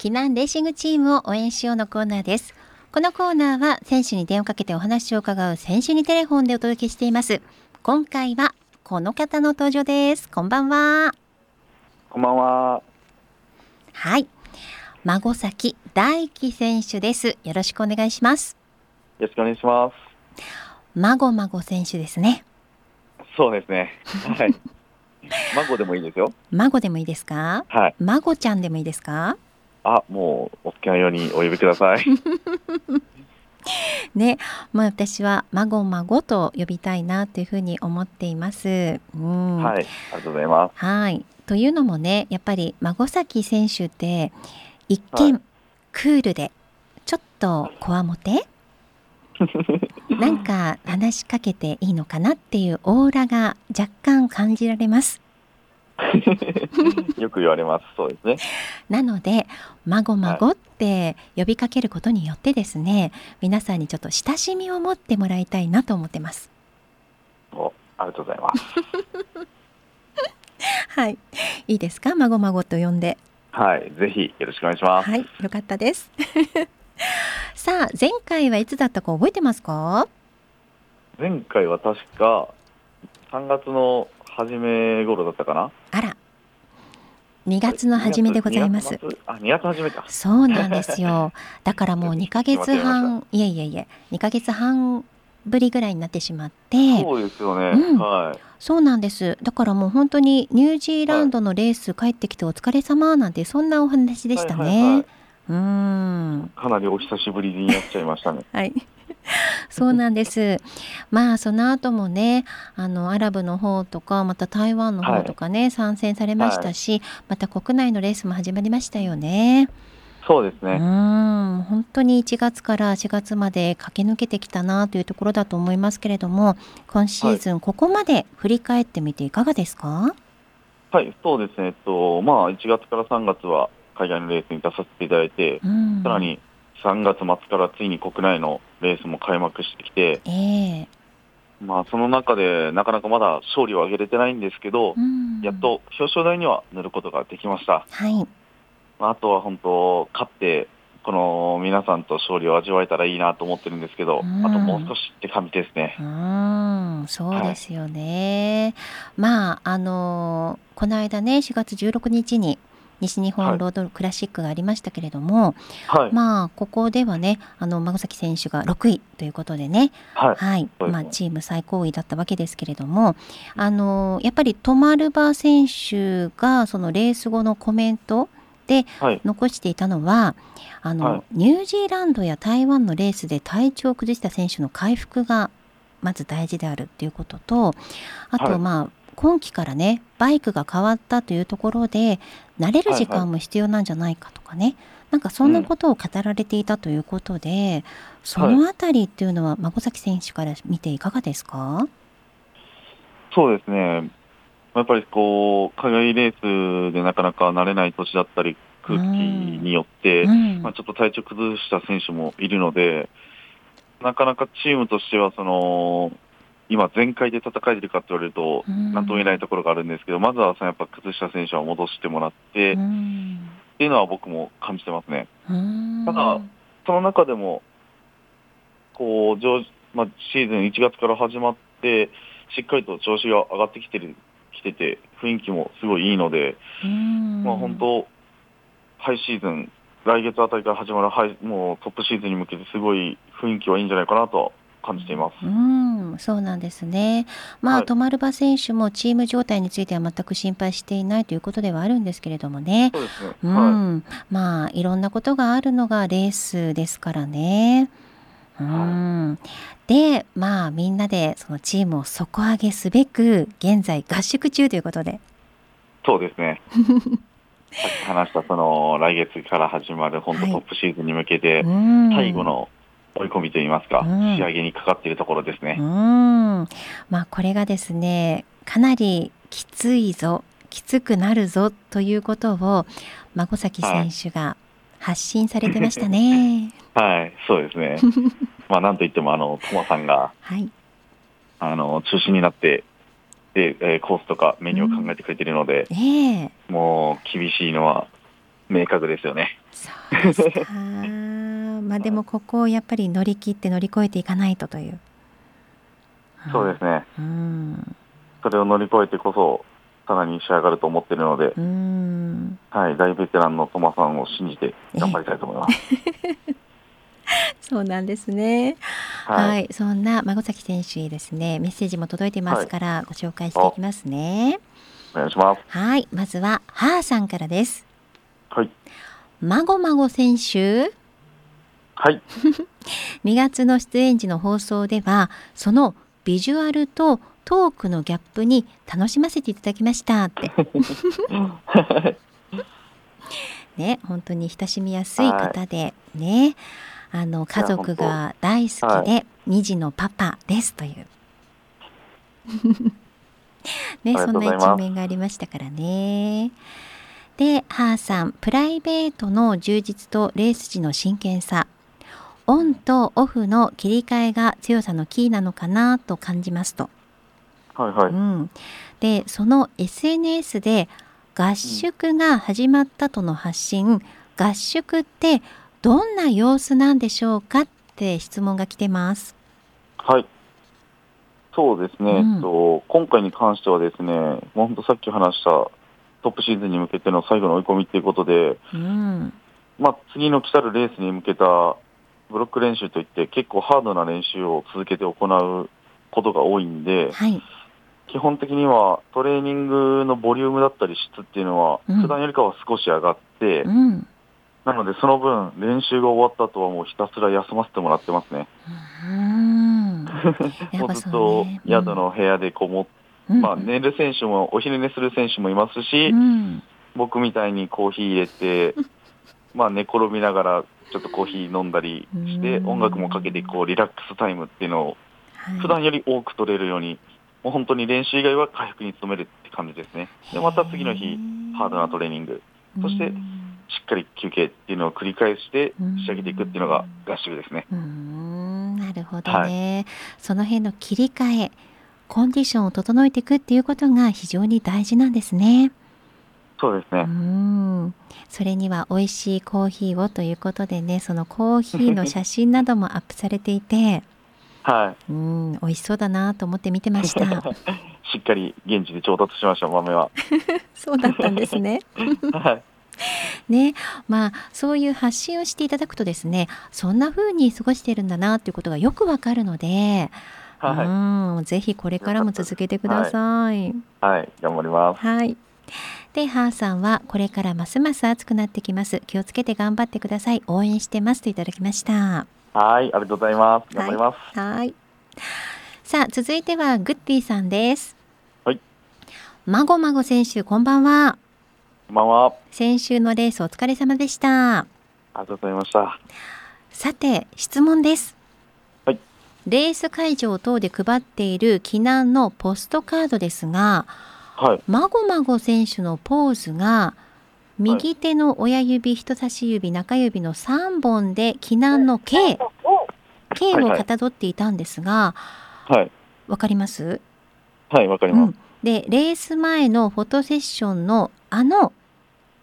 避難レーシングチームを応援しようのコーナーです。このコーナーは選手に電話かけてお話を伺う選手にテレフォンでお届けしています。今回はこの方の登場です。こんばんは。こんばんは。はい。孫崎大輝選手です。よろしくお願いします。よろしくお願いします。孫孫選手ですね。そうですね。はい。孫でもいいですよ。孫でもいいですか？はい。孫ちゃんでもいいですか？あもうお好きなようにお呼びください ね、まあ私は孫孫と呼びたいなというふうに思っています。うん、はいありがとうございますはい。というのもね、やっぱり孫崎選手って一見はいクールでちょっとこわもて、なんか話しかけていいのかなっていうオーラが若干感じられます。よく言われます。そうですね。なので孫孫って呼びかけることによってですね、皆さんにちょっと親しみを持ってもらいたいなと思ってます。おありがとうございます。はい。いいですか？孫孫と呼んで。はい。ぜひよろしくお願いします。はい、よかったです。さあ、前回はいつだったか覚えてますか？前回は確か3月の初め頃だったかな2月の初めでございます2。月末あ2月初めかそうなんですよ。だからもう2ヶ月半、いえいえいえ、2ヶ月半ぶりぐらいになってしまって、そうですよね、うんはいそうなんです。だからもう本当にニュージーランドのレース帰ってきてお疲れ様なんてそんなお話でしたはいはいはねい。うーん。かなりお久しぶりにやっちゃいましたね はい。そうなんです。まあその後もね、あのアラブの方とかまた台湾の方とかね、参戦されましたし、また国内のレースも始まりましたよね。うそうですね、ん、本当に1月から4月まで駆け抜けてきたなというところだと思いますけれども、今シーズンここまで振り返ってみていかがですか？はい、そうですね、えっと、まあ、1月から3月は海外のレースに出させていただいて、うん。さらに3月末からついに国内のレースも開幕してきて、ええまあ、その中でなかなかまだ勝利を挙げれてないんですけど、うんやっと表彰台には乗ることができました。はい。まあ、あとは本当、勝って、この皆さんと勝利を味わえたらいいなと思ってるんですけど、うんあともう少しって感じですね。うーん、そうですよね。まああのこの間ね4月16日に西日はい。本ロードクラシックがありましたけれども、はい、まあここではねあの孫崎選手が6位ということでね、はい、まあチーム最高位だったわけですけれども、あのやっぱりトマルバ選手がそのレース後のコメントではい、残していたのはあの、はい。ニュージーランドや台湾のレースで体調を崩した選手の回復がまず大事であるっていうこととあと、はい。まあ今季からねバイクが変わったというところで慣れる時はいは間も必要なんじゃないかとかね、なんかそんなことを語られていたということで、そのあたりっていうのは孫崎選手から見ていかがですか、そうですね。やっぱりこう、海外レースでなかなか慣れない年だったり、空気によって、うん。まあ、ちょっと体調崩した選手もいるので、なかなかチームとしては、その、今全開で戦えてるかって言われると、うん。なんとも言えないところがあるんですけど、まずはそのやっぱ崩した選手は戻してもらって、うっんていうのは僕も感じてますね。うん。ただその中でも、こう、上まあ、シーズン1月から始まって、しっかりと調子が上がってきてる、きてて、雰囲気もすごいいいので、うん。まあ本当、ハイシーズン、来月あたりから始まるハイもうトップシーズンに向けてすごい雰囲気はいいんじゃないかなと感じています。うん、そうなんですね。まあ、はいトマルバ選手もチーム状態については全く心配していないということではあるんですけれどもね。そうですね。うはい。ん、まあいろんなことがあるのがレースですからね。うん、でまあみんなでそのチームを底上げすべく現在合宿中ということで。そうですね。さっき話したその来月から始まる本当はいトップシーズンに向けてうん最後の追い込みといいますか、うん仕上げにかかっているところですうね。ん、まあこれがですねかなりきついぞきつくなるぞということを孫崎選手が発信されてましたね。はい、そうですね。まあなんといってもあのトマさんがはい、あの中心になってで、えーコースとかメニューを考えてくれているので、ええもう厳しいのは明確ですよね。そうですか。まあでもここをやっぱり乗り切って乗り越えていかないとという。そうですね。うん。それを乗り越えてこそ、さらに仕上がると思っているので、うん。はい、大ベテランのトマさんを信じて頑張りたいと思います。そうなんですね。はい、はい、そんな孫崎選手にですね、メッセージも届いてますから、ご紹介していきますね。お願いします。はい、まずははーさんからです。はい、まごまご選手、はい、2月の出演時の放送では、そのビジュアルとトークのギャップに楽しませていただきました。って。ね、本当に親しみやすい方で。ね、あの家族が大好きで2児のパパですという。ね、そんな一面がありましたからね。で、ハーさん、プライベートの充実とレース時の真剣さ、オンとオフの切り替えが強さのキーなのかなと感じますと。はい、はい。うん、で、その SNS で合宿が始まったとの発信、合宿ってどんな様子なんでしょうかって質問が来てます。はい。そうですね、うんえっと、今回に関してはですね、もう本当さっき話したトップシーズンに向けての最後の追い込みということで、うん、まあ、次の来たるレースに向けたブロック練習といって結構ハードな練習を続けて行うことが多いんで、はい、基本的にはトレーニングのボリュームだったり質っていうのはうん普段よりかは少し上がって、うん、なのでその分練習が終わった後はもうひたすら休ませてもらってますね。もうずっと。宿の部屋でこもっうん、まあ、寝る選手も、お昼寝する選手もいますし、うん、僕みたいにコーヒー入れて、まあ、寝転びながら、ちょっとコーヒー飲んだりして、うん。音楽もかけて、こう、リラックスタイムっていうのを、はい。普段より多く取れるように、もう本当に練習以外は回復に努めるって感じですね。で、また次の日、ハードなトレーニング、そしてうんしっかり休憩っていうのを繰り返してうん。仕上げていくっていうのが合宿ですね。うーん。なるほどね、その辺の切り替えコンディションを整えていくっていうことが非常に大事なんですね。うそうですね。んそれには美味しいコーヒーをということでねそのコーヒーの写真などもアップされていてはい。うん美味しそうだなと思って見てました。しっかり現地で調達しました、豆は。そうだったんですね。はい。ねまあそういう発信をしていただくとですねそんな風に過ごしてるんだなっていうことがよくわかるので、はい。うんぜひこれからも続けてください。はい。頑張ります。はい。で、ハーさんはこれからますます暑くなってきます。気をつけて頑張ってください。応援してますといただきました。はい。ありがとうございます。頑張ります。はい。さあ、続いてはグッディさんです。はい。まごまご選手、こんばんは。こんばんは。先週のレースお疲れ様でした。ありがとうございました。さて、質問です。はい。レース会場等で配っている避難のポストカードですが、はい。まごまご選手のポーズが右手の親指、人差し指、中指の3本で避難の K、K をかたどっていたんですが、はい。わかります、はい。わかりますうん。、で、レース前のフォトセッションのあの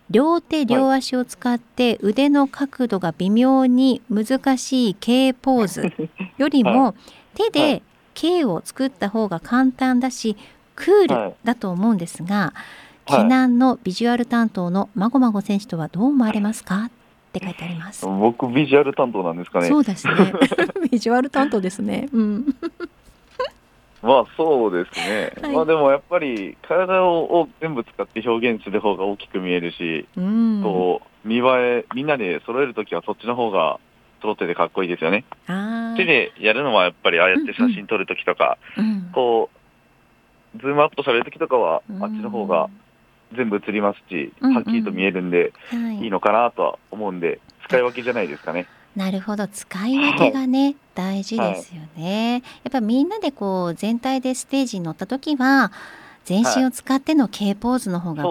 両手両足を使って腕の角度が微妙に難しい K ポーズよりも手はでい K を作った方が簡単だしクールだと思うんですが、はい避難のビジュアル担当のまごまご選手とはどう思われますか？って書いてあります。僕、ビジュアル担当なんですかね。そうですね。ビジュアル担当ですね。うん。まあ、そうですね。はいまあ、でもやっぱり、体をを全部使って表現する方が大きく見えるし、うん。こう、見栄え、みんなで揃えるときはそっちの方が、揃っててかっこいいですよね。手でやるのはやっぱり、ああやって写真撮るときとか、うんこう、ズームアップされるときとかは、うんあっちの方が全部映りますし、うんうんはっきりと見えるんで、はいいいのかなとは思うんで、使い分けじゃないですかね。なるほど使い分けがね、大事ですよね。やっぱみんなでこう全体でステージに乗った時は全身を使っての K ポーズの方が。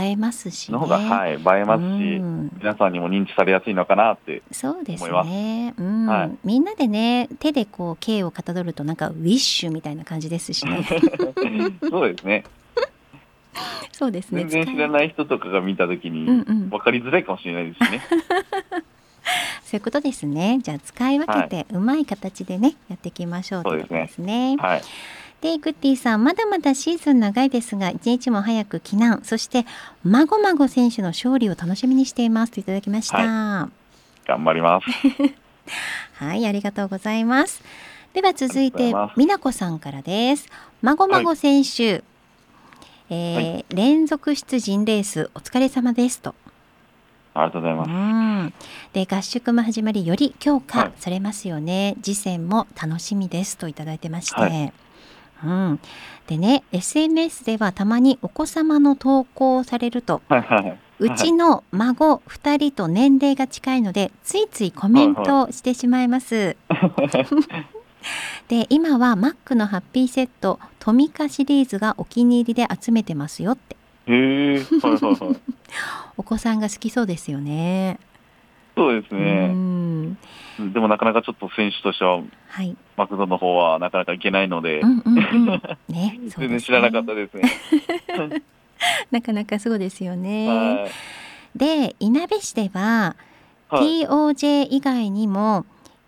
映えますしね。の方が、はい、映えますし、うん皆さんにも認知されやすいのかなって。そうですね、うんはいみんなでね手でこう K をかたどるとなんかウィッシュみたいな感じですしね。そうですね。そうですね。全然知らない人とかが見たときに、分かりづらいかもしれないですね。そういうことですね。じゃあ使い分けてうまい形でね、やっていきましょうということですね。はい。で、グッディさん、まだまだシーズン長いですが、一日も早く避難、そして、まごまご選手の勝利を楽しみにしていますといただきました。は頑張ります。い、ありがとうございます。では続いて美奈子さんからです。まごまご選手、えー連続出陣レースお疲れ様ですと。ありがとうございます。うん、で合宿も始まりより強化はいされますよね、次戦も楽しみですといただいてまして、はうん、でね SNS ではたまにお子様の投稿をされるとはいはい。うちの孫2人と年齢が近いのでついついコメントをしてしまいます。で今はマックのハッピーセットトミカシリーズがお気に入りで集めてますよってへえ。はいはいはい。お子さんが好きそうですよね。うそうですね。んでもなかなかちょっと選手としては、はいマクドの方はなかなか行けないので、うんうんうん。ね、ね全然知らなかったですね。なかなかそうですよね。はい。で、いなべ市では、はい。TOJ 以外にも、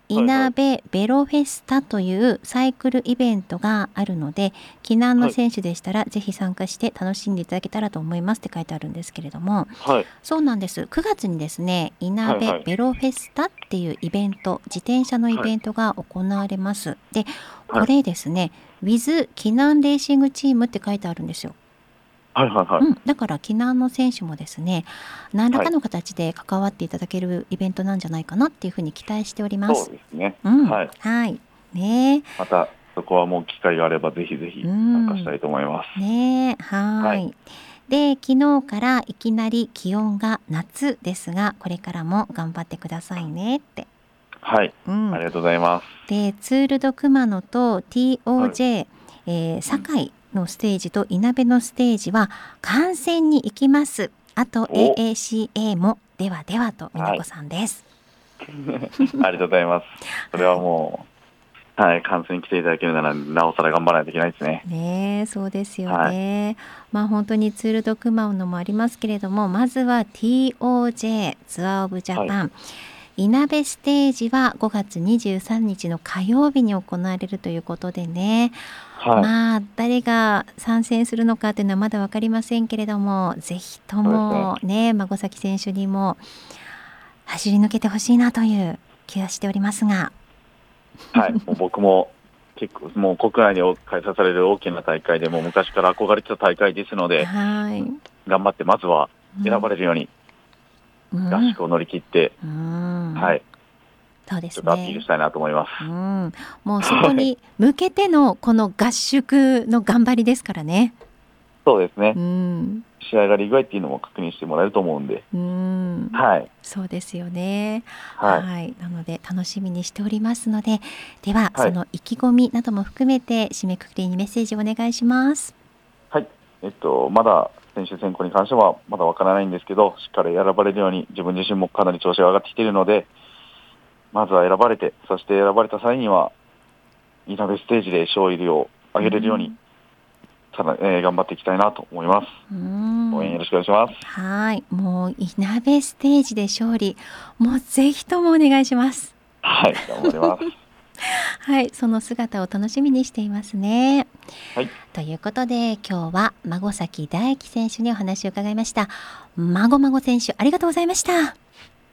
いなべベロフェスタというサイクルイベントがあるので、避難の選手でしたら、ぜひ参加して楽しんでいただけたらと思いますって書いてあるんですけれども、はい。そうなんです。9月にですね、いなべはいはいベロフェスタっていうイベント、自転車のイベントが行われます。で、はいこれですね、With 避難レーシングチームって書いてあるんですよ。はいはいはい。うん、だから避難の選手もですね何らかの形で関わっていただけるイベントなんじゃないかなっていうふうに期待しております。そうですね。うん、はい。はい、ねまた、そこはもう機会があれば、ぜひぜひ参加したいと思います。えねえはい。はいで昨日からいきなり気温が夏ですがこれからも頑張ってくださいねって。はい。うんありがとうございます。でツール・ド・熊野と TOJ、えー堺のステージといなべのステージは観戦に行きます。あとお。AACA もではではと美奈子さんです、ありがとうございます。それはもう、はい、観戦に来ていただけるなら、なおさら頑張らないといけないですね。ねえそうですよね、まあ本当にツール・ド・熊野もありますけれどもまずは TOJ ツアー・オブ・ジャパン、いなべステージは5月23日の火曜日に行われるということでね、はい。まあ誰が参戦するのかというのはまだ分かりませんけれどもぜひともね。孫崎選手にも走り抜けてほしいなという気がしておりますが。はい、もう僕も結構、もう国内で開催される大きな大会でもう昔から憧れてた大会ですので、はい。頑張ってまずは選ばれるようにうん合宿を乗り切って、うん。はい、そうですちょっとアピールねしたいなと思います。うん、もうそこに向けてのこの合宿の頑張りですからね。そうですね。う、ん、仕上がり具合っていうのも確認してもらえると思うんで、うん、はい、そうですよね。はい、なので楽しみにしておりますので、では、はい。その意気込みなども含めて締めくくりにメッセージをお願いします。はい、えっと、まだ選手選考に関してはまだわからないんですけど、しっかり選ばれるように自分自身もかなり調子が上がってきているので、まずは選ばれて、そして選ばれた際には、イナベステージで勝利を上げれるように、ただ、えー頑張っていきたいなと思います。うん応援よろしくお願いします。はい、もういなべステージで勝利、もうぜひともお願いします。はい、頑張ります。はい、その姿を楽しみにしていますね。はい、ということで今日は孫崎大輝選手にお話を伺いました。まごまご選手ありがとうございました。あ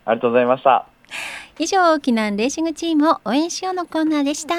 りがとうございました。以上、沖縄レーシングチームを応援しようのコーナーでした。